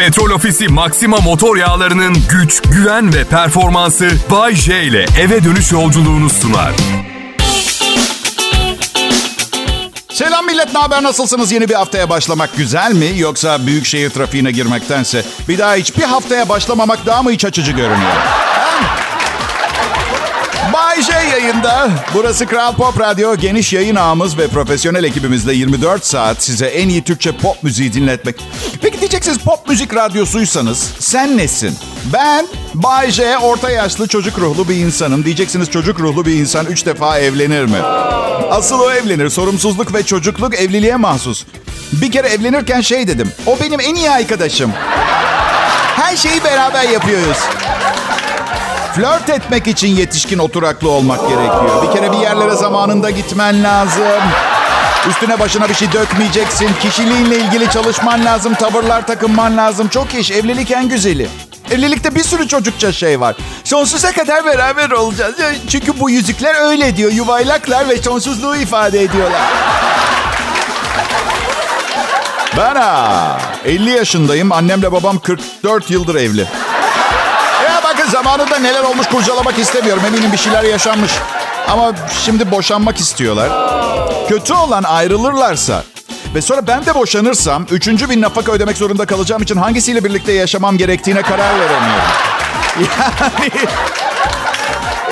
Petrol Ofisi Maxima motor yağlarının güç, güven ve performansı Bay J ile eve dönüş yolculuğunu sunar. Selam millet, ne haber, nasılsınız? Yeni bir haftaya başlamak güzel mi? Yoksa büyük şehir trafiğine girmektense bir daha hiçbir haftaya başlamamak daha mı iç açıcı görünüyor? J yayında. Burası Kral Pop Radyo. Geniş yayın ağımız ve profesyonel ekibimizle 24 saat size en iyi Türkçe pop müziği dinletmek. Peki diyeceksiniz pop müzik radyosuysanız sen nesin? Ben Bay orta yaşlı çocuk ruhlu bir insanım. Diyeceksiniz çocuk ruhlu bir insan 3 defa evlenir mi? Asıl o evlenir. Sorumsuzluk ve çocukluk evliliğe mahsus. Bir kere evlenirken şey dedim. O benim en iyi arkadaşım. Her şeyi beraber yapıyoruz. Flört etmek için yetişkin oturaklı olmak gerekiyor. Bir kere bir yerlere zamanında gitmen lazım. Üstüne başına bir şey dökmeyeceksin. Kişiliğinle ilgili çalışman lazım. Tavırlar takınman lazım. Çok iş. Evlilik en güzeli. Evlilikte bir sürü çocukça şey var. Sonsuza kadar beraber olacağız. Çünkü bu yüzükler öyle diyor. Yuvaylaklar ve sonsuzluğu ifade ediyorlar. Ben ha, 50 yaşındayım. Annemle babam 44 yıldır evli. Zamanında neler olmuş kurcalamak istemiyorum. Eminim bir şeyler yaşanmış. Ama şimdi boşanmak istiyorlar. Kötü olan ayrılırlarsa ve sonra ben de boşanırsam üçüncü bir nafaka ödemek zorunda kalacağım için hangisiyle birlikte yaşamam gerektiğine karar veremiyorum. Yani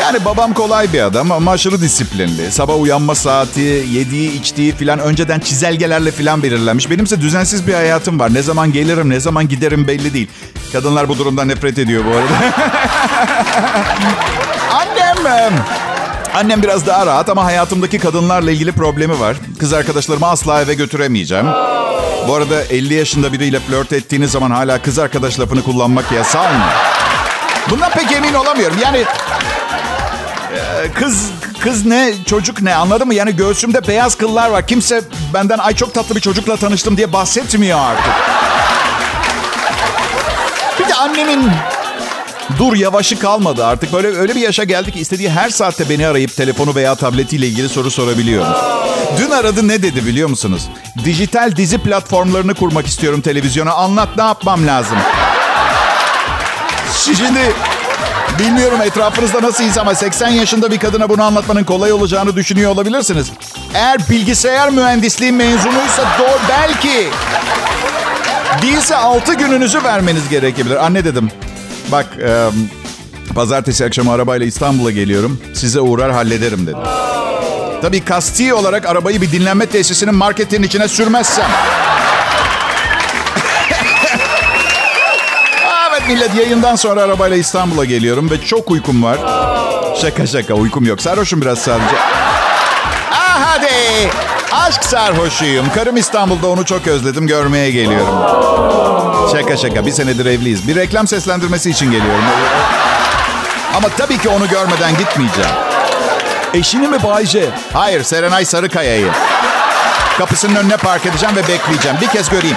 yani babam kolay bir adam ama aşırı disiplinli. Sabah uyanma saati, yediği, içtiği filan önceden çizelgelerle filan belirlenmiş. Benimse düzensiz bir hayatım var. Ne zaman gelirim, ne zaman giderim belli değil. Kadınlar bu durumdan nefret ediyor bu arada. Annem... Annem biraz daha rahat ama hayatımdaki kadınlarla ilgili problemi var. Kız arkadaşlarımı asla eve götüremeyeceğim. Bu arada 50 yaşında biriyle flört ettiğiniz zaman hala kız arkadaş lafını kullanmak yasal mı? Bundan pek emin olamıyorum. Yani kız kız ne çocuk ne anladın mı? Yani göğsümde beyaz kıllar var. Kimse benden ay çok tatlı bir çocukla tanıştım diye bahsetmiyor artık. Bir de annemin dur yavaşı kalmadı artık. Böyle öyle bir yaşa geldik ki istediği her saatte beni arayıp telefonu veya tabletiyle ilgili soru sorabiliyormuş. Dün aradı ne dedi biliyor musunuz? Dijital dizi platformlarını kurmak istiyorum televizyona. Anlat ne yapmam lazım? Şimdi bilmiyorum etrafınızda nasıl ama 80 yaşında bir kadına bunu anlatmanın kolay olacağını düşünüyor olabilirsiniz. Eğer bilgisayar mühendisliği mezunuysa doğru belki. Değilse 6 gününüzü vermeniz gerekebilir. Anne dedim. Bak e, pazartesi akşamı arabayla İstanbul'a geliyorum. Size uğrar hallederim dedim. Tabii kasti olarak arabayı bir dinlenme tesisinin marketin içine sürmezsem. Millet yayından sonra arabayla İstanbul'a geliyorum ve çok uykum var. Şaka şaka uykum yok. Sarhoşum biraz sadece. Ah hadi. Aşk sarhoşuyum. Karım İstanbul'da onu çok özledim. görmeye geliyorum. Şaka şaka. Bir senedir evliyiz. Bir reklam seslendirmesi için geliyorum. Ama tabii ki onu görmeden gitmeyeceğim. Eşini mi Bayce? Hayır, Serenay Sarıkaya'yı. Kapısının önüne park edeceğim ve bekleyeceğim. Bir kez göreyim.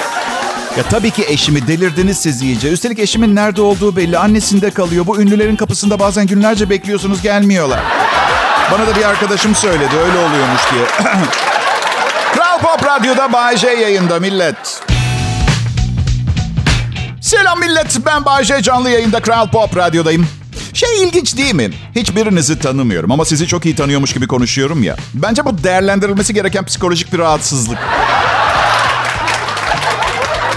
Ya tabii ki eşimi delirdiniz siz iyice. Üstelik eşimin nerede olduğu belli. Annesinde kalıyor. Bu ünlülerin kapısında bazen günlerce bekliyorsunuz gelmiyorlar. Bana da bir arkadaşım söyledi öyle oluyormuş diye. Kral Pop Radyo'da Bay yayında millet. Selam millet ben Bay canlı yayında Kral Pop Radyo'dayım. Şey ilginç değil mi? Hiçbirinizi tanımıyorum ama sizi çok iyi tanıyormuş gibi konuşuyorum ya. Bence bu değerlendirilmesi gereken psikolojik bir rahatsızlık.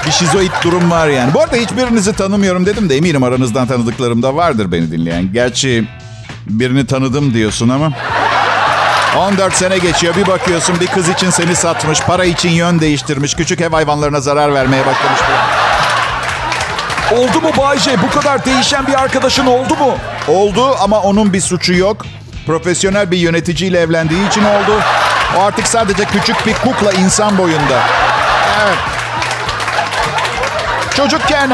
Bir şizoid durum var yani. Bu arada hiçbirinizi tanımıyorum dedim de eminim aranızdan tanıdıklarım da vardır beni dinleyen. Gerçi birini tanıdım diyorsun ama... 14 sene geçiyor bir bakıyorsun bir kız için seni satmış, para için yön değiştirmiş, küçük ev hayvanlarına zarar vermeye başlamış. Oldu mu Bayce? Bu kadar değişen bir arkadaşın oldu mu? Oldu ama onun bir suçu yok. Profesyonel bir yöneticiyle evlendiği için oldu. O artık sadece küçük bir kukla insan boyunda. Evet. Çocukken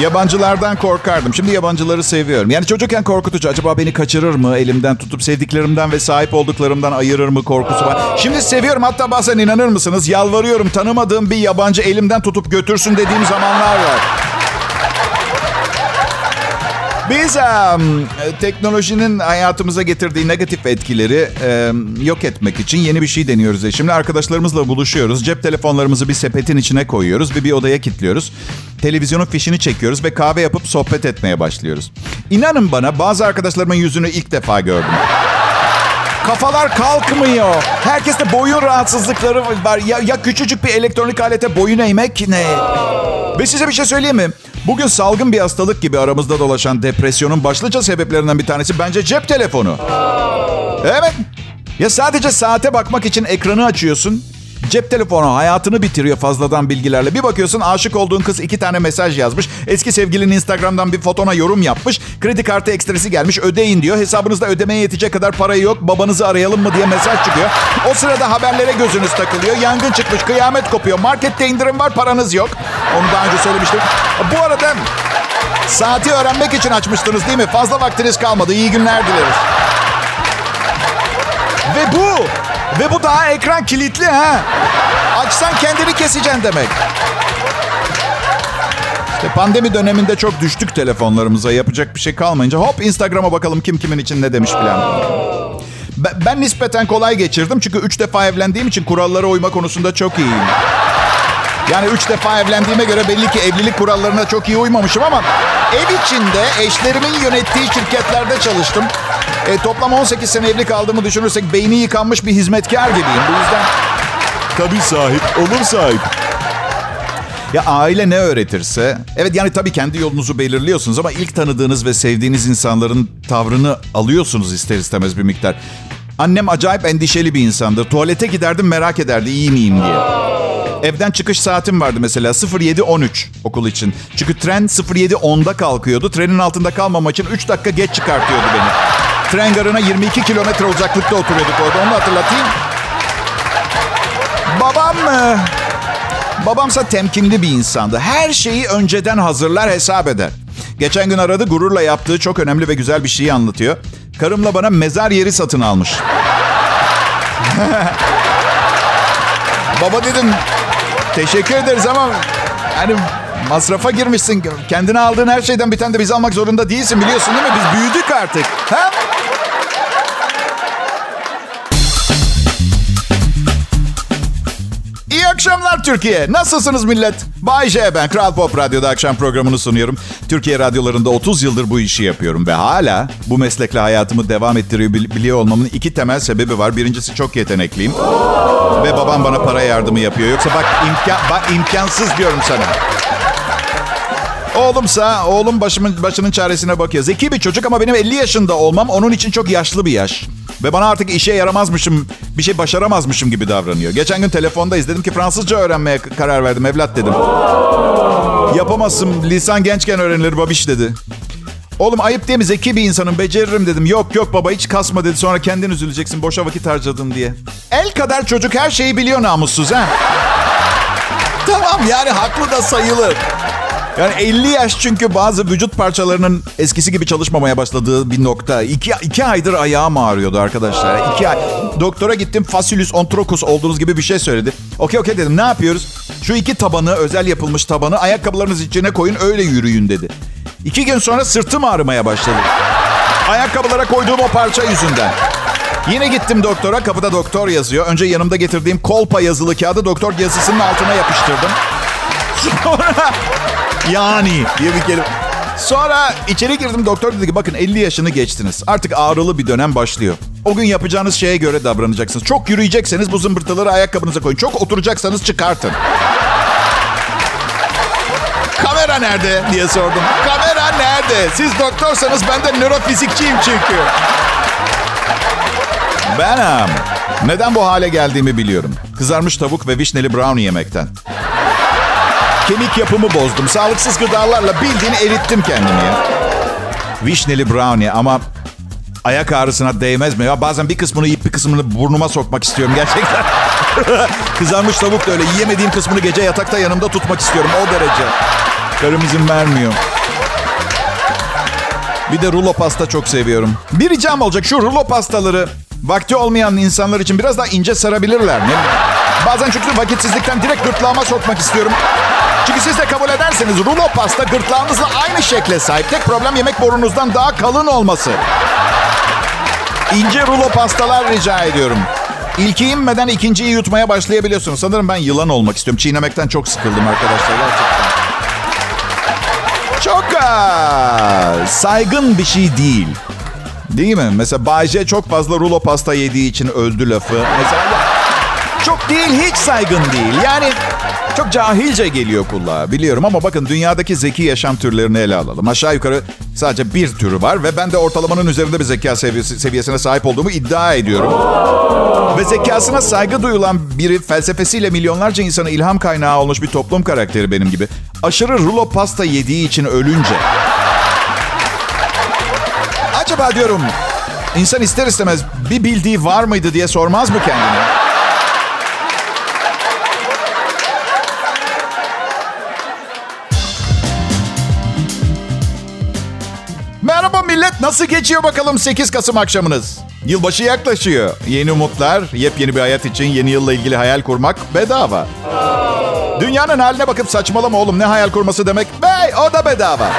yabancılardan korkardım. Şimdi yabancıları seviyorum. Yani çocukken korkutucu. Acaba beni kaçırır mı? Elimden tutup sevdiklerimden ve sahip olduklarımdan ayırır mı korkusu var. Şimdi seviyorum. Hatta bazen inanır mısınız? Yalvarıyorum. Tanımadığım bir yabancı elimden tutup götürsün dediğim zamanlar var. Biz um, teknolojinin hayatımıza getirdiği negatif etkileri um, yok etmek için yeni bir şey deniyoruz. Şimdi arkadaşlarımızla buluşuyoruz. Cep telefonlarımızı bir sepetin içine koyuyoruz ve bir odaya kilitliyoruz. Televizyonun fişini çekiyoruz ve kahve yapıp sohbet etmeye başlıyoruz. İnanın bana bazı arkadaşlarımın yüzünü ilk defa gördüm. Kafalar kalkmıyor. Herkeste boyun rahatsızlıkları var. Ya, ya küçücük bir elektronik alete boyun eğmek ne? Ve size bir şey söyleyeyim mi? Bugün salgın bir hastalık gibi aramızda dolaşan depresyonun başlıca sebeplerinden bir tanesi bence cep telefonu. Evet. Ya sadece saate bakmak için ekranı açıyorsun. Cep telefonu hayatını bitiriyor fazladan bilgilerle. Bir bakıyorsun aşık olduğun kız iki tane mesaj yazmış. Eski sevgilinin Instagram'dan bir fotona yorum yapmış. Kredi kartı ekstresi gelmiş ödeyin diyor. Hesabınızda ödemeye yetecek kadar parayı yok. Babanızı arayalım mı diye mesaj çıkıyor. O sırada haberlere gözünüz takılıyor. Yangın çıkmış, kıyamet kopuyor. Markette indirim var, paranız yok. Onu daha önce söylemiştim. Bu arada saati öğrenmek için açmıştınız değil mi? Fazla vaktiniz kalmadı. İyi günler dileriz. Ve bu ve bu daha ekran kilitli ha. Açsan kendini keseceksin demek. İşte pandemi döneminde çok düştük telefonlarımıza. Yapacak bir şey kalmayınca hop Instagram'a bakalım kim kimin için ne demiş. Ben, ben nispeten kolay geçirdim çünkü üç defa evlendiğim için kurallara uyma konusunda çok iyiyim. Yani üç defa evlendiğime göre belli ki evlilik kurallarına çok iyi uymamışım ama ev içinde eşlerimin yönettiği şirketlerde çalıştım. E, toplam 18 sene evli kaldığımı düşünürsek beyni yıkanmış bir hizmetkar gibiyim. Bu yüzden tabii sahip, olur sahip. Ya aile ne öğretirse, evet yani tabii kendi yolunuzu belirliyorsunuz ama ilk tanıdığınız ve sevdiğiniz insanların tavrını alıyorsunuz ister istemez bir miktar. Annem acayip endişeli bir insandır. Tuvalete giderdim merak ederdi iyi miyim diye. Evden çıkış saatim vardı mesela 07.13 okul için. Çünkü tren 07.10'da kalkıyordu. Trenin altında kalmam için 3 dakika geç çıkartıyordu beni. Tren garına 22 kilometre uzaklıkta oturuyorduk orada. Onu hatırlatayım. Babam mı? Babamsa temkinli bir insandı. Her şeyi önceden hazırlar hesap eder. Geçen gün aradı gururla yaptığı çok önemli ve güzel bir şeyi anlatıyor. Karımla bana mezar yeri satın almış. Baba dedim teşekkür ederiz ama hani masrafa girmişsin. Kendine aldığın her şeyden bir tane de biz almak zorunda değilsin biliyorsun değil mi? Biz büyüdük artık. Ha? İyi akşamlar Türkiye. Nasılsınız millet? Bay J ben. Kral Pop Radyo'da akşam programını sunuyorum. Türkiye radyolarında 30 yıldır bu işi yapıyorum. Ve hala bu meslekle hayatımı devam ettiriyor biliyor olmamın iki temel sebebi var. Birincisi çok yetenekliyim. Ve babam bana para yardımı yapıyor. Yoksa bak, imkan, bak imkansız diyorum sana. Oğlumsa oğlum başımın, başının çaresine bakıyor. Zeki bir çocuk ama benim 50 yaşında olmam onun için çok yaşlı bir yaş. Ve bana artık işe yaramazmışım, bir şey başaramazmışım gibi davranıyor. Geçen gün telefonda izledim ki Fransızca öğrenmeye karar verdim evlat dedim. Yapamazsın, lisan gençken öğrenilir babiş dedi. Oğlum ayıp değil mi? Zeki bir insanım, beceririm dedim. Yok yok baba hiç kasma dedi. Sonra kendin üzüleceksin, boşa vakit harcadın diye. El kadar çocuk her şeyi biliyor namussuz ha. tamam yani haklı da sayılır. Yani 50 yaş çünkü bazı vücut parçalarının eskisi gibi çalışmamaya başladığı bir nokta. İki, iki aydır ayağım ağrıyordu arkadaşlar. İki ay. Doktora gittim fasilüs ontrokus olduğunuz gibi bir şey söyledi. Okey okey dedim ne yapıyoruz? Şu iki tabanı özel yapılmış tabanı ayakkabılarınız içine koyun öyle yürüyün dedi. İki gün sonra sırtım ağrımaya başladı. Ayakkabılara koyduğum o parça yüzünden. Yine gittim doktora. Kapıda doktor yazıyor. Önce yanımda getirdiğim kolpa yazılı kağıdı doktor yazısının altına yapıştırdım. Sonra yani diye bir kelime. Sonra içeri girdim doktor dedi ki bakın 50 yaşını geçtiniz. Artık ağrılı bir dönem başlıyor. O gün yapacağınız şeye göre davranacaksınız. Çok yürüyecekseniz bu zımbırtıları ayakkabınıza koyun. Çok oturacaksanız çıkartın. Kamera nerede diye sordum. Kamera nerede? Siz doktorsanız ben de nörofizikçiyim çünkü. Benim. Neden bu hale geldiğimi biliyorum. Kızarmış tavuk ve vişneli brownie yemekten. Kemik yapımı bozdum. Sağlıksız gıdalarla bildiğin erittim kendimi ya. Vişneli brownie ama ayak ağrısına değmez mi? Ya bazen bir kısmını yiyip bir kısmını burnuma sokmak istiyorum gerçekten. Kızarmış tavuk da öyle. Yiyemediğim kısmını gece yatakta yanımda tutmak istiyorum. O derece. Karım izin vermiyor. Bir de rulo pasta çok seviyorum. Bir ricam olacak şu rulo pastaları vakti olmayan insanlar için biraz daha ince sarabilirler. Ne? Bazen çünkü vakitsizlikten direkt gırtlağıma sokmak istiyorum. Çünkü siz de kabul ederseniz rulo pasta gırtlağınızla aynı şekle sahip. Tek problem yemek borunuzdan daha kalın olması. İnce rulo pastalar rica ediyorum. İlki inmeden ikinciyi yutmaya başlayabiliyorsunuz. Sanırım ben yılan olmak istiyorum. Çiğnemekten çok sıkıldım arkadaşlar gerçekten. Çok saygın bir şey değil. Değil mi? Mesela Bayce çok fazla rulo pasta yediği için öldü lafı. Mesela çok değil, hiç saygın değil. Yani çok cahilce geliyor kulağa biliyorum ama bakın dünyadaki zeki yaşam türlerini ele alalım. Aşağı yukarı sadece bir türü var ve ben de ortalamanın üzerinde bir zeka seviyesi, seviyesine sahip olduğumu iddia ediyorum. Ve zekasına saygı duyulan biri felsefesiyle milyonlarca insana ilham kaynağı olmuş bir toplum karakteri benim gibi. Aşırı rulo pasta yediği için ölünce. Acaba diyorum insan ister istemez bir bildiği var mıydı diye sormaz mı kendine? Merhaba millet. Nasıl geçiyor bakalım 8 Kasım akşamınız? Yılbaşı yaklaşıyor. Yeni umutlar, yepyeni bir hayat için yeni yılla ilgili hayal kurmak bedava. Dünyanın haline bakıp saçmalama oğlum ne hayal kurması demek? Bey o da bedava.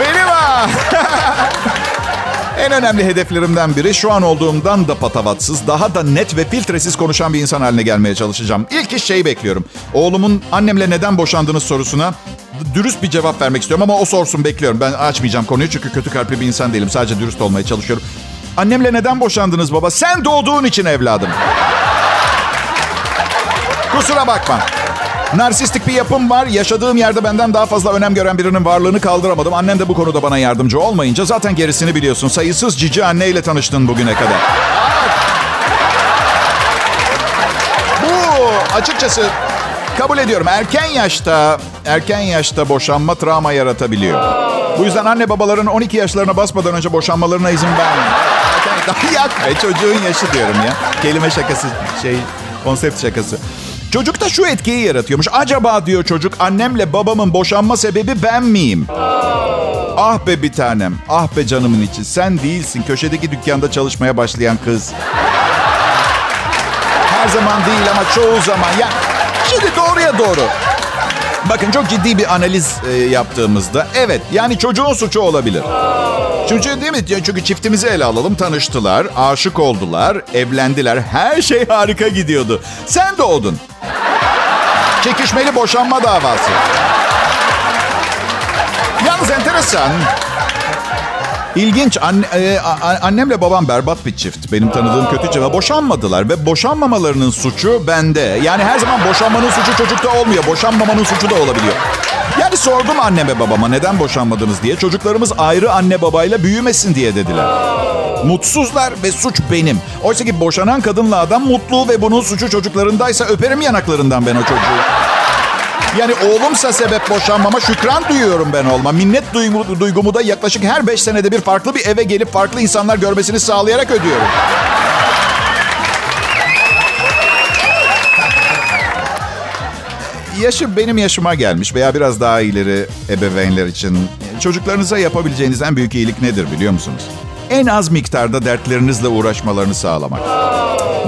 Benim ha. en önemli hedeflerimden biri şu an olduğumdan da patavatsız, daha da net ve filtresiz konuşan bir insan haline gelmeye çalışacağım. İlk iş şeyi bekliyorum. Oğlumun annemle neden boşandığınız sorusuna dürüst bir cevap vermek istiyorum ama o sorsun bekliyorum. Ben açmayacağım konuyu çünkü kötü kalpli bir insan değilim. Sadece dürüst olmaya çalışıyorum. Annemle neden boşandınız baba? Sen doğduğun için evladım. Kusura bakma. Narsistik bir yapım var. Yaşadığım yerde benden daha fazla önem gören birinin varlığını kaldıramadım. Annem de bu konuda bana yardımcı olmayınca zaten gerisini biliyorsun. Sayısız cici anneyle tanıştın bugüne kadar. Bu açıkçası kabul ediyorum. Erken yaşta erken yaşta boşanma travma yaratabiliyor. Bu yüzden anne babaların 12 yaşlarına basmadan önce boşanmalarına izin vermeyin. Yak be çocuğun yaşı diyorum ya. Kelime şakası şey konsept şakası. Çocukta şu etkiyi yaratıyormuş. Acaba diyor çocuk annemle babamın boşanma sebebi ben miyim? Ah be bir tanem. Ah be canımın içi. Sen değilsin köşedeki dükkanda çalışmaya başlayan kız. Her zaman değil ama çoğu zaman. Ya şimdi doğruya doğru. Bakın çok ciddi bir analiz e, yaptığımızda evet yani çocuğun suçu olabilir. Çocuğun değil mi? Çünkü çiftimizi ele alalım. Tanıştılar, aşık oldular, evlendiler. Her şey harika gidiyordu. Sen doğdun. Çekişmeli boşanma davası. Yalnız enteresan. İlginç. Anne, e, annemle babam berbat bir çift. Benim tanıdığım kötü çift. Boşanmadılar ve boşanmamalarının suçu bende. Yani her zaman boşanmanın suçu çocukta olmuyor. Boşanmamanın suçu da olabiliyor. Yani sordum anneme babama neden boşanmadınız diye. Çocuklarımız ayrı anne babayla büyümesin diye dediler. Mutsuzlar ve suç benim. Oysa ki boşanan kadınla adam mutlu ve bunun suçu çocuklarındaysa öperim yanaklarından ben o çocuğu. Yani oğlumsa sebep boşanmama şükran duyuyorum ben olma. Minnet duygumu, duygumu da yaklaşık her beş senede bir farklı bir eve gelip farklı insanlar görmesini sağlayarak ödüyorum. Yaşı benim yaşıma gelmiş veya biraz daha ileri ebeveynler için çocuklarınıza yapabileceğiniz en büyük iyilik nedir biliyor musunuz? En az miktarda dertlerinizle uğraşmalarını sağlamak.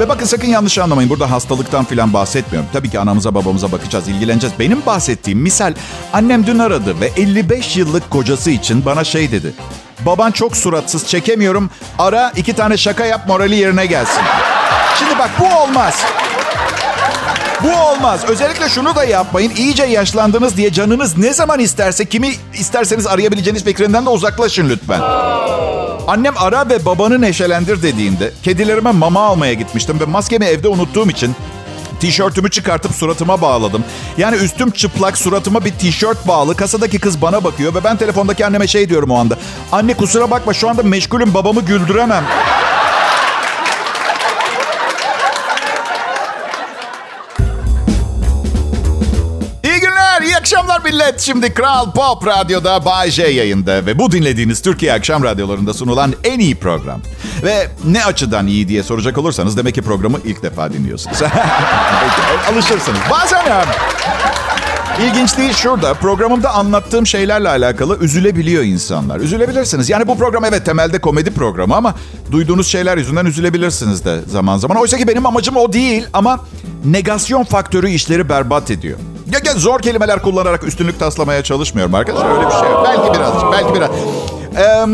Ve bakın sakın yanlış anlamayın. Burada hastalıktan falan bahsetmiyorum. Tabii ki anamıza babamıza bakacağız, ilgileneceğiz. Benim bahsettiğim misal annem dün aradı ve 55 yıllık kocası için bana şey dedi. Baban çok suratsız, çekemiyorum. Ara iki tane şaka yap morali yerine gelsin. Şimdi bak bu olmaz. Bu olmaz. Özellikle şunu da yapmayın. İyice yaşlandınız diye canınız ne zaman isterse kimi isterseniz arayabileceğiniz fikrinden de uzaklaşın lütfen. Annem ara ve babanı neşelendir dediğinde kedilerime mama almaya gitmiştim ve maskemi evde unuttuğum için tişörtümü çıkartıp suratıma bağladım. Yani üstüm çıplak suratıma bir tişört bağlı. Kasadaki kız bana bakıyor ve ben telefondaki anneme şey diyorum o anda. Anne kusura bakma şu anda meşgulüm babamı güldüremem. Millet. Şimdi Kral Pop Radyo'da Bay J yayında ve bu dinlediğiniz Türkiye akşam radyolarında sunulan en iyi program. Ve ne açıdan iyi diye soracak olursanız demek ki programı ilk defa dinliyorsunuz. Alışırsınız. Bazen ya. İlginçliği şurada. Programımda anlattığım şeylerle alakalı üzülebiliyor insanlar. Üzülebilirsiniz. Yani bu program evet temelde komedi programı ama duyduğunuz şeyler yüzünden üzülebilirsiniz de zaman zaman. Oysa ki benim amacım o değil ama negasyon faktörü işleri berbat ediyor. Ya, ya zor kelimeler kullanarak üstünlük taslamaya çalışmıyorum arkadaşlar. Öyle bir şey yok. Belki biraz, belki biraz. Ee,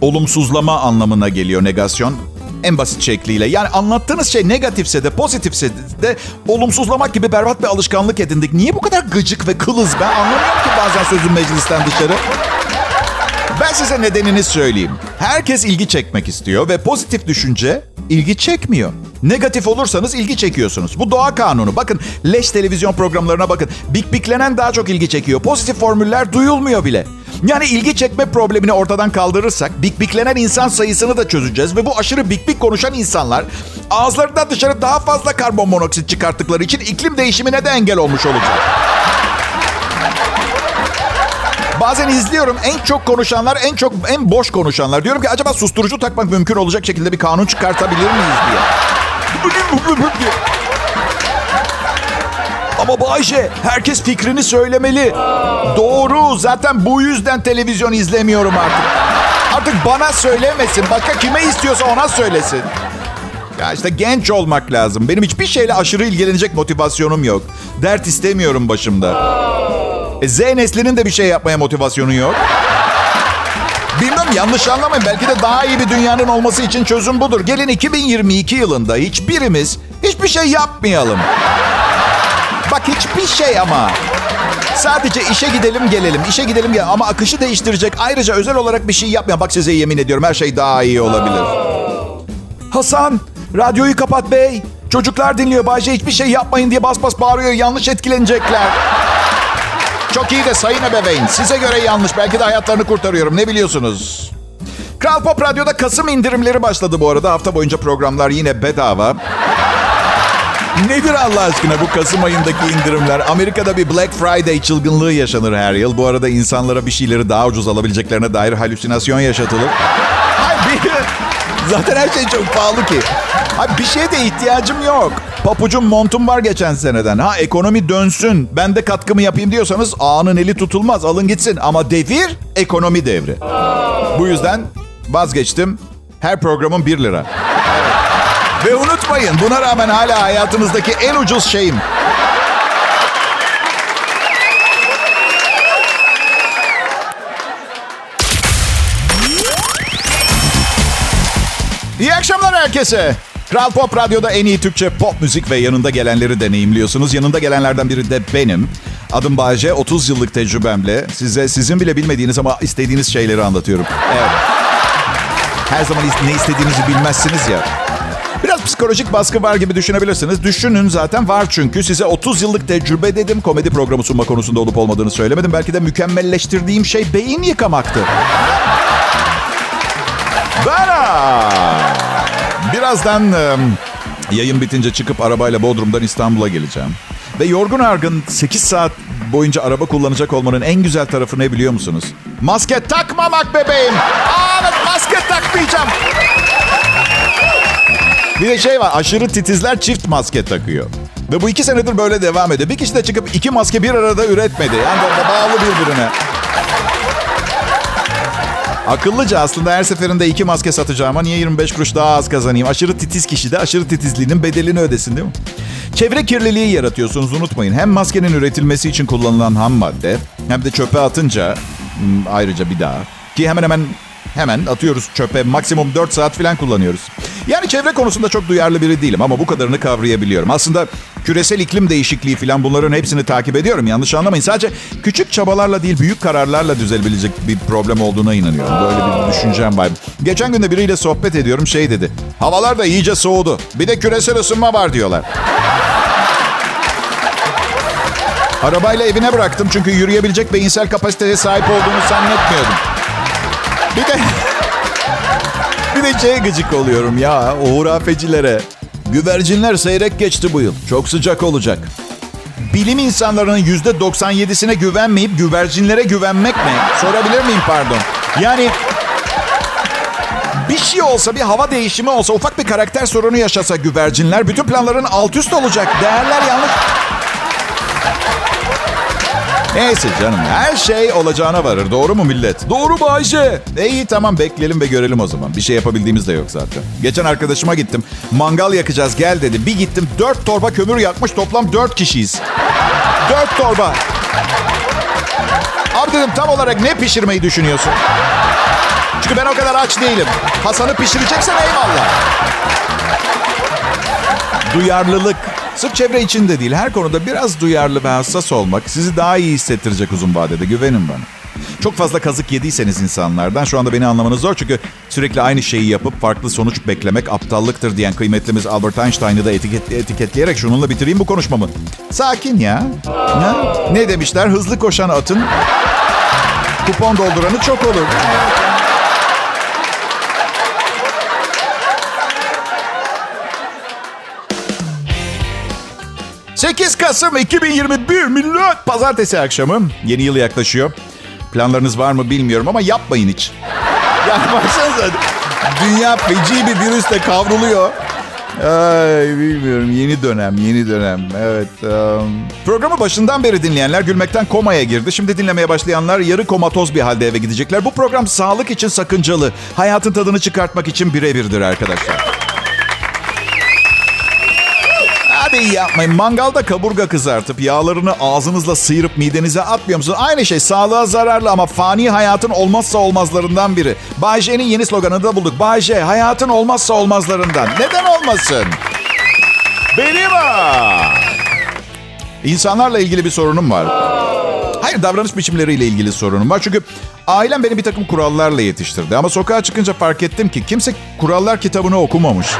olumsuzlama anlamına geliyor negasyon. En basit şekliyle. Yani anlattığınız şey negatifse de pozitifse de olumsuzlamak gibi berbat bir alışkanlık edindik. Niye bu kadar gıcık ve kılız ben anlamıyorum ki bazen sözüm meclisten dışarı. Ben size nedenini söyleyeyim. Herkes ilgi çekmek istiyor ve pozitif düşünce ilgi çekmiyor. Negatif olursanız ilgi çekiyorsunuz. Bu doğa kanunu. Bakın leş televizyon programlarına bakın. Bik biklenen daha çok ilgi çekiyor. Pozitif formüller duyulmuyor bile. Yani ilgi çekme problemini ortadan kaldırırsak bik biklenen insan sayısını da çözeceğiz. Ve bu aşırı bik bik konuşan insanlar ağızlarından dışarı daha fazla karbon monoksit çıkarttıkları için iklim değişimine de engel olmuş olacak. Bazen izliyorum en çok konuşanlar, en çok en boş konuşanlar. Diyorum ki acaba susturucu takmak mümkün olacak şekilde bir kanun çıkartabilir miyiz diye. Ama Bayce herkes fikrini söylemeli. Doğru zaten bu yüzden televizyon izlemiyorum artık. Artık bana söylemesin. Başka kime istiyorsa ona söylesin. Ya işte genç olmak lazım. Benim hiçbir şeyle aşırı ilgilenecek motivasyonum yok. Dert istemiyorum başımda. E, Z neslinin de bir şey yapmaya motivasyonu yok. Bilmem yanlış anlamayın. Belki de daha iyi bir dünyanın olması için çözüm budur. Gelin 2022 yılında hiçbirimiz hiçbir şey yapmayalım. Bak hiçbir şey ama. Sadece işe gidelim gelelim. İşe gidelim gelelim. Ama akışı değiştirecek. Ayrıca özel olarak bir şey yapmayan. Bak size yemin ediyorum her şey daha iyi olabilir. Hasan radyoyu kapat bey. Çocuklar dinliyor. Bayce hiçbir şey yapmayın diye bas bas bağırıyor. Yanlış etkilenecekler. Çok iyi de sayın ebeveyn. Size göre yanlış. Belki de hayatlarını kurtarıyorum. Ne biliyorsunuz? Kral Pop Radyo'da Kasım indirimleri başladı bu arada. Hafta boyunca programlar yine bedava. Nedir Allah aşkına bu Kasım ayındaki indirimler? Amerika'da bir Black Friday çılgınlığı yaşanır her yıl. Bu arada insanlara bir şeyleri daha ucuz alabileceklerine dair halüsinasyon yaşatılır. Ay bir... Zaten her şey çok pahalı ki. Abi bir şeye de ihtiyacım yok. Papucum montum var geçen seneden. Ha ekonomi dönsün. Ben de katkımı yapayım diyorsanız ağanın eli tutulmaz. Alın gitsin. Ama devir ekonomi devri. Bu yüzden vazgeçtim. Her programın 1 lira. Ve unutmayın buna rağmen hala hayatınızdaki en ucuz şeyim. İyi akşamlar herkese. Kral Pop Radyo'da en iyi Türkçe pop müzik ve yanında gelenleri deneyimliyorsunuz. Yanında gelenlerden biri de benim. Adım Bayece, 30 yıllık tecrübemle size sizin bile bilmediğiniz ama istediğiniz şeyleri anlatıyorum. Evet. Her zaman ne istediğinizi bilmezsiniz ya. Biraz psikolojik baskı var gibi düşünebilirsiniz. Düşünün zaten var çünkü. Size 30 yıllık tecrübe dedim. Komedi programı sunma konusunda olup olmadığını söylemedim. Belki de mükemmelleştirdiğim şey beyin yıkamaktı. Bana! Birazdan yayın bitince çıkıp arabayla Bodrum'dan İstanbul'a geleceğim. Ve yorgun argın 8 saat boyunca araba kullanacak olmanın en güzel tarafı ne biliyor musunuz? Maske takmamak bebeğim. Aa, maske takmayacağım. Bir de şey var aşırı titizler çift maske takıyor. Ve bu iki senedir böyle devam ediyor. Bir kişi de çıkıp iki maske bir arada üretmedi. Yani bağlı birbirine. Akıllıca aslında her seferinde iki maske satacağıma niye 25 kuruş daha az kazanayım? Aşırı titiz kişi de aşırı titizliğinin bedelini ödesin değil mi? Çevre kirliliği yaratıyorsunuz unutmayın. Hem maskenin üretilmesi için kullanılan ham madde hem de çöpe atınca hmm, ayrıca bir daha. Ki hemen hemen hemen atıyoruz çöpe. Maksimum 4 saat falan kullanıyoruz. Yani çevre konusunda çok duyarlı biri değilim ama bu kadarını kavrayabiliyorum. Aslında küresel iklim değişikliği falan bunların hepsini takip ediyorum. Yanlış anlamayın. Sadece küçük çabalarla değil büyük kararlarla düzelebilecek bir problem olduğuna inanıyorum. Böyle bir düşüncem var. Geçen gün de biriyle sohbet ediyorum şey dedi. Havalar da iyice soğudu. Bir de küresel ısınma var diyorlar. Arabayla evine bıraktım çünkü yürüyebilecek beyinsel kapasiteye sahip olduğunu zannetmiyordum. Bir de bir de şeye gıcık oluyorum ya o hurafecilere. Güvercinler seyrek geçti bu yıl. Çok sıcak olacak. Bilim insanlarının yüzde 97'sine güvenmeyip güvercinlere güvenmek ne? Sorabilir miyim pardon? Yani bir şey olsa, bir hava değişimi olsa, ufak bir karakter sorunu yaşasa güvercinler bütün planların alt üst olacak. Değerler yanlış. Neyse canım her şey olacağına varır. Doğru mu millet? Doğru mu Ayşe? E iyi tamam bekleyelim ve görelim o zaman. Bir şey yapabildiğimiz de yok zaten. Geçen arkadaşıma gittim. Mangal yakacağız gel dedi. Bir gittim dört torba kömür yakmış toplam dört kişiyiz. Dört torba. Abi dedim tam olarak ne pişirmeyi düşünüyorsun? Çünkü ben o kadar aç değilim. Hasan'ı pişireceksen eyvallah. Duyarlılık. Sırf çevre içinde değil, her konuda biraz duyarlı ve hassas olmak sizi daha iyi hissettirecek uzun vadede. Güvenin bana. Çok fazla kazık yediyseniz insanlardan şu anda beni anlamanız zor. Çünkü sürekli aynı şeyi yapıp farklı sonuç beklemek aptallıktır diyen kıymetlimiz Albert Einstein'ı da etiket, etiketleyerek şununla bitireyim bu konuşmamı. Sakin ya. Ha? Ne demişler? Hızlı koşan atın kupon dolduranı çok olur. 8 Kasım 2021 millet pazartesi akşamı yeni yıl yaklaşıyor. Planlarınız var mı bilmiyorum ama yapmayın hiç. Yani dünya feci bir virüsle kavruluyor. Ay bilmiyorum yeni dönem yeni dönem evet. Um, programı başından beri dinleyenler gülmekten komaya girdi. Şimdi dinlemeye başlayanlar yarı komatoz bir halde eve gidecekler. Bu program sağlık için sakıncalı. Hayatın tadını çıkartmak için birebirdir arkadaşlar. Hadi yapmayın. Mangalda kaburga kızartıp yağlarını ağzınızla sıyırıp midenize atmıyor musunuz? Aynı şey sağlığa zararlı ama fani hayatın olmazsa olmazlarından biri. Bay J'nin yeni sloganını da bulduk. Bay J hayatın olmazsa olmazlarından. Neden olmasın? Benim ha. İnsanlarla ilgili bir sorunum var. Hayır davranış biçimleriyle ilgili sorunum var. Çünkü ailem beni bir takım kurallarla yetiştirdi. Ama sokağa çıkınca fark ettim ki kimse kurallar kitabını okumamış.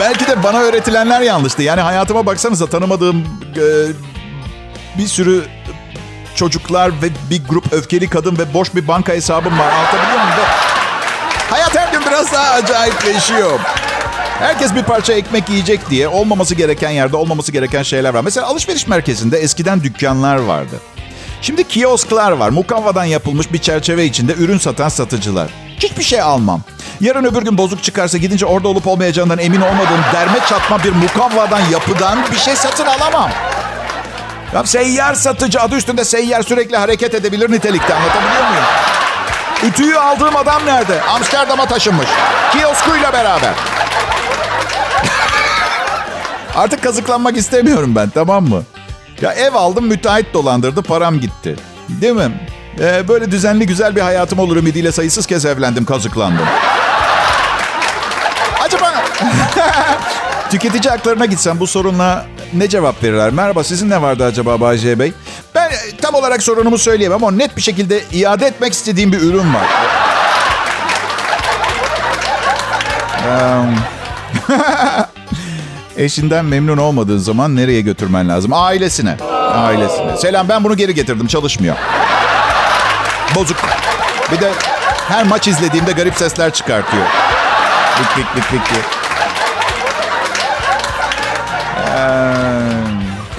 Belki de bana öğretilenler yanlıştı. Yani hayatıma baksanıza tanımadığım e, bir sürü çocuklar ve bir grup öfkeli kadın ve boş bir banka hesabım var. Anlatabiliyor muyum? Hayat her gün biraz daha acayipleşiyor. Herkes bir parça ekmek yiyecek diye olmaması gereken yerde olmaması gereken şeyler var. Mesela alışveriş merkezinde eskiden dükkanlar vardı. Şimdi kiosklar var. Mukavvadan yapılmış bir çerçeve içinde ürün satan satıcılar. Hiçbir şey almam. Yarın öbür gün bozuk çıkarsa gidince orada olup olmayacağından emin olmadığım derme çatma bir mukavvadan yapıdan bir şey satın alamam. Ya seyyar satıcı adı üstünde seyyar sürekli hareket edebilir nitelikte anlatabiliyor muyum? Ütüyü aldığım adam nerede? Amsterdam'a taşınmış. Kioskuyla beraber. Artık kazıklanmak istemiyorum ben tamam mı? Ya ev aldım müteahhit dolandırdı param gitti. Değil mi? Ee, böyle düzenli güzel bir hayatım olur ümidiyle sayısız kez evlendim kazıklandım. tüketici haklarına gitsem bu sorunla ne cevap verirler? Merhaba sizin ne vardı acaba Bay Bey? Ben e, tam olarak sorunumu söyleyemem ama net bir şekilde iade etmek istediğim bir ürün var. Eşinden memnun olmadığın zaman nereye götürmen lazım? Ailesine. Ailesine. Selam ben bunu geri getirdim çalışmıyor. Bozuk. Bir de her maç izlediğimde garip sesler çıkartıyor. Bik bik bik bik diye.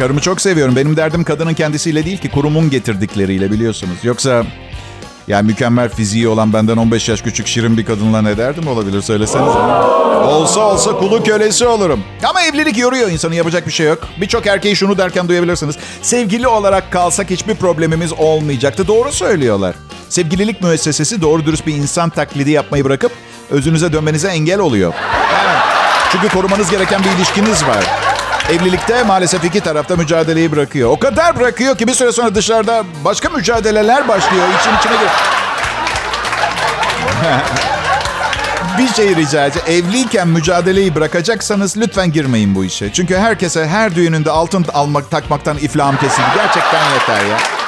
Karımı çok seviyorum. Benim derdim kadının kendisiyle değil ki kurumun getirdikleriyle biliyorsunuz. Yoksa yani mükemmel fiziği olan benden 15 yaş küçük şirin bir kadınla ne derdim olabilir söyleseniz. Olsa olsa kulu kölesi olurum. Ama evlilik yoruyor insanı yapacak bir şey yok. Birçok erkeği şunu derken duyabilirsiniz. Sevgili olarak kalsak hiçbir problemimiz olmayacaktı. Doğru söylüyorlar. Sevgililik müessesesi doğru dürüst bir insan taklidi yapmayı bırakıp özünüze dönmenize engel oluyor. Evet. Çünkü korumanız gereken bir ilişkiniz var. Evlilikte maalesef iki tarafta mücadeleyi bırakıyor. O kadar bırakıyor ki bir süre sonra dışarıda başka mücadeleler başlıyor. İçin içine gir. bir şey rica edeceğim. Evliyken mücadeleyi bırakacaksanız lütfen girmeyin bu işe. Çünkü herkese her düğününde altın almak takmaktan iflahım kesildi. Gerçekten yeter ya.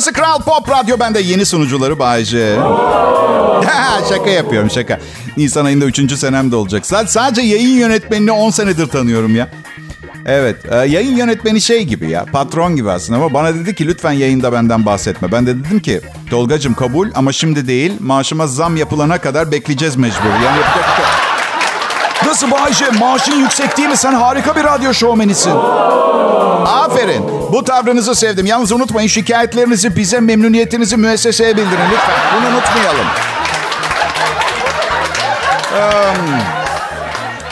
Burası Kral Pop Radyo. Ben de yeni sunucuları Bayce. şaka yapıyorum şaka. Nisan ayında 3. senem de olacak. Sadece yayın yönetmenini 10 senedir tanıyorum ya. Evet e, yayın yönetmeni şey gibi ya patron gibi aslında ama bana dedi ki lütfen yayında benden bahsetme. Ben de dedim ki Tolgacım kabul ama şimdi değil maaşıma zam yapılana kadar bekleyeceğiz mecbur. Yani şey Nasıl Bayce? Maaşın yüksek değil mi? Sen harika bir radyo şovmenisin. Aferin. Bu tavrınızı sevdim. Yalnız unutmayın şikayetlerinizi bize, memnuniyetinizi müesseseye bildirin lütfen. Bunu unutmayalım. Um,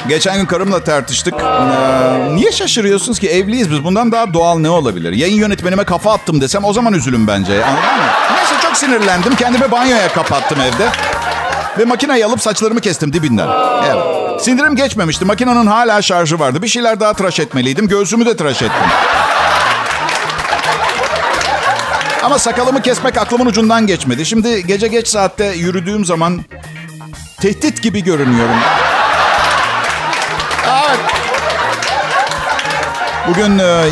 geçen gün karımla tartıştık. Ee, niye şaşırıyorsunuz ki? Evliyiz biz. Bundan daha doğal ne olabilir? Yayın yönetmenime kafa attım desem o zaman üzülüm bence. Anladın mı? Niye sinirlendim. Kendimi banyoya kapattım evde. Ve makineyi alıp saçlarımı kestim dibinden. Evet. Sindirim geçmemişti. Makinenin hala şarjı vardı. Bir şeyler daha tıraş etmeliydim. Göğsümü de tıraş ettim. Ama sakalımı kesmek aklımın ucundan geçmedi. Şimdi gece geç saatte yürüdüğüm zaman tehdit gibi görünüyorum. Evet. Bugün e,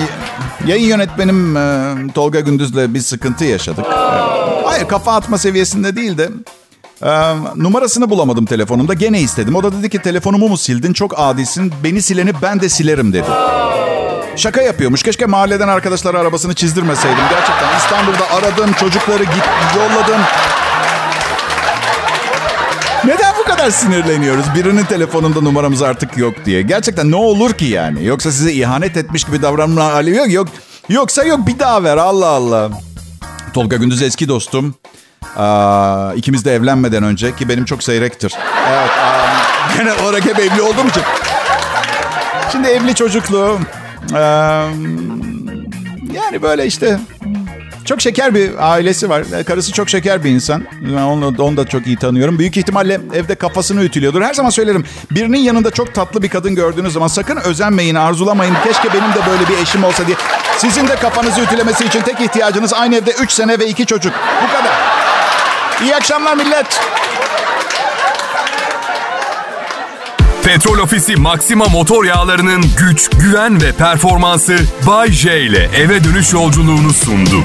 yayın yönetmenim e, Tolga Gündüz'le bir sıkıntı yaşadık. Hayır kafa atma seviyesinde değil de e, numarasını bulamadım telefonumda. Gene istedim. O da dedi ki telefonumu mu sildin? Çok adisin. Beni sileni ben de silerim dedi. Şaka yapıyormuş. Keşke mahalleden arkadaşlara arabasını çizdirmeseydim. Gerçekten İstanbul'da aradım, çocukları git, yolladım. Neden bu kadar sinirleniyoruz? Birinin telefonunda numaramız artık yok diye. Gerçekten ne olur ki yani? Yoksa size ihanet etmiş gibi davranma hali yok. yok. Yoksa yok bir daha ver Allah Allah. Tolga Gündüz eski dostum. Aa, ikimiz de evlenmeden önce ki benim çok seyrektir. Evet. Aa, gene olarak hep evli olduğum için. Şimdi evli çocuklu. Ee, yani böyle işte çok şeker bir ailesi var. Karısı çok şeker bir insan. Ben onu, onu da çok iyi tanıyorum. Büyük ihtimalle evde kafasını ütülüyordur. Her zaman söylerim. Birinin yanında çok tatlı bir kadın gördüğünüz zaman sakın özenmeyin, arzulamayın. Keşke benim de böyle bir eşim olsa diye. Sizin de kafanızı ütülemesi için tek ihtiyacınız aynı evde 3 sene ve 2 çocuk. Bu kadar. İyi akşamlar millet. Petrol Ofisi Maxima motor yağlarının güç, güven ve performansı Bay J ile eve dönüş yolculuğunu sundu.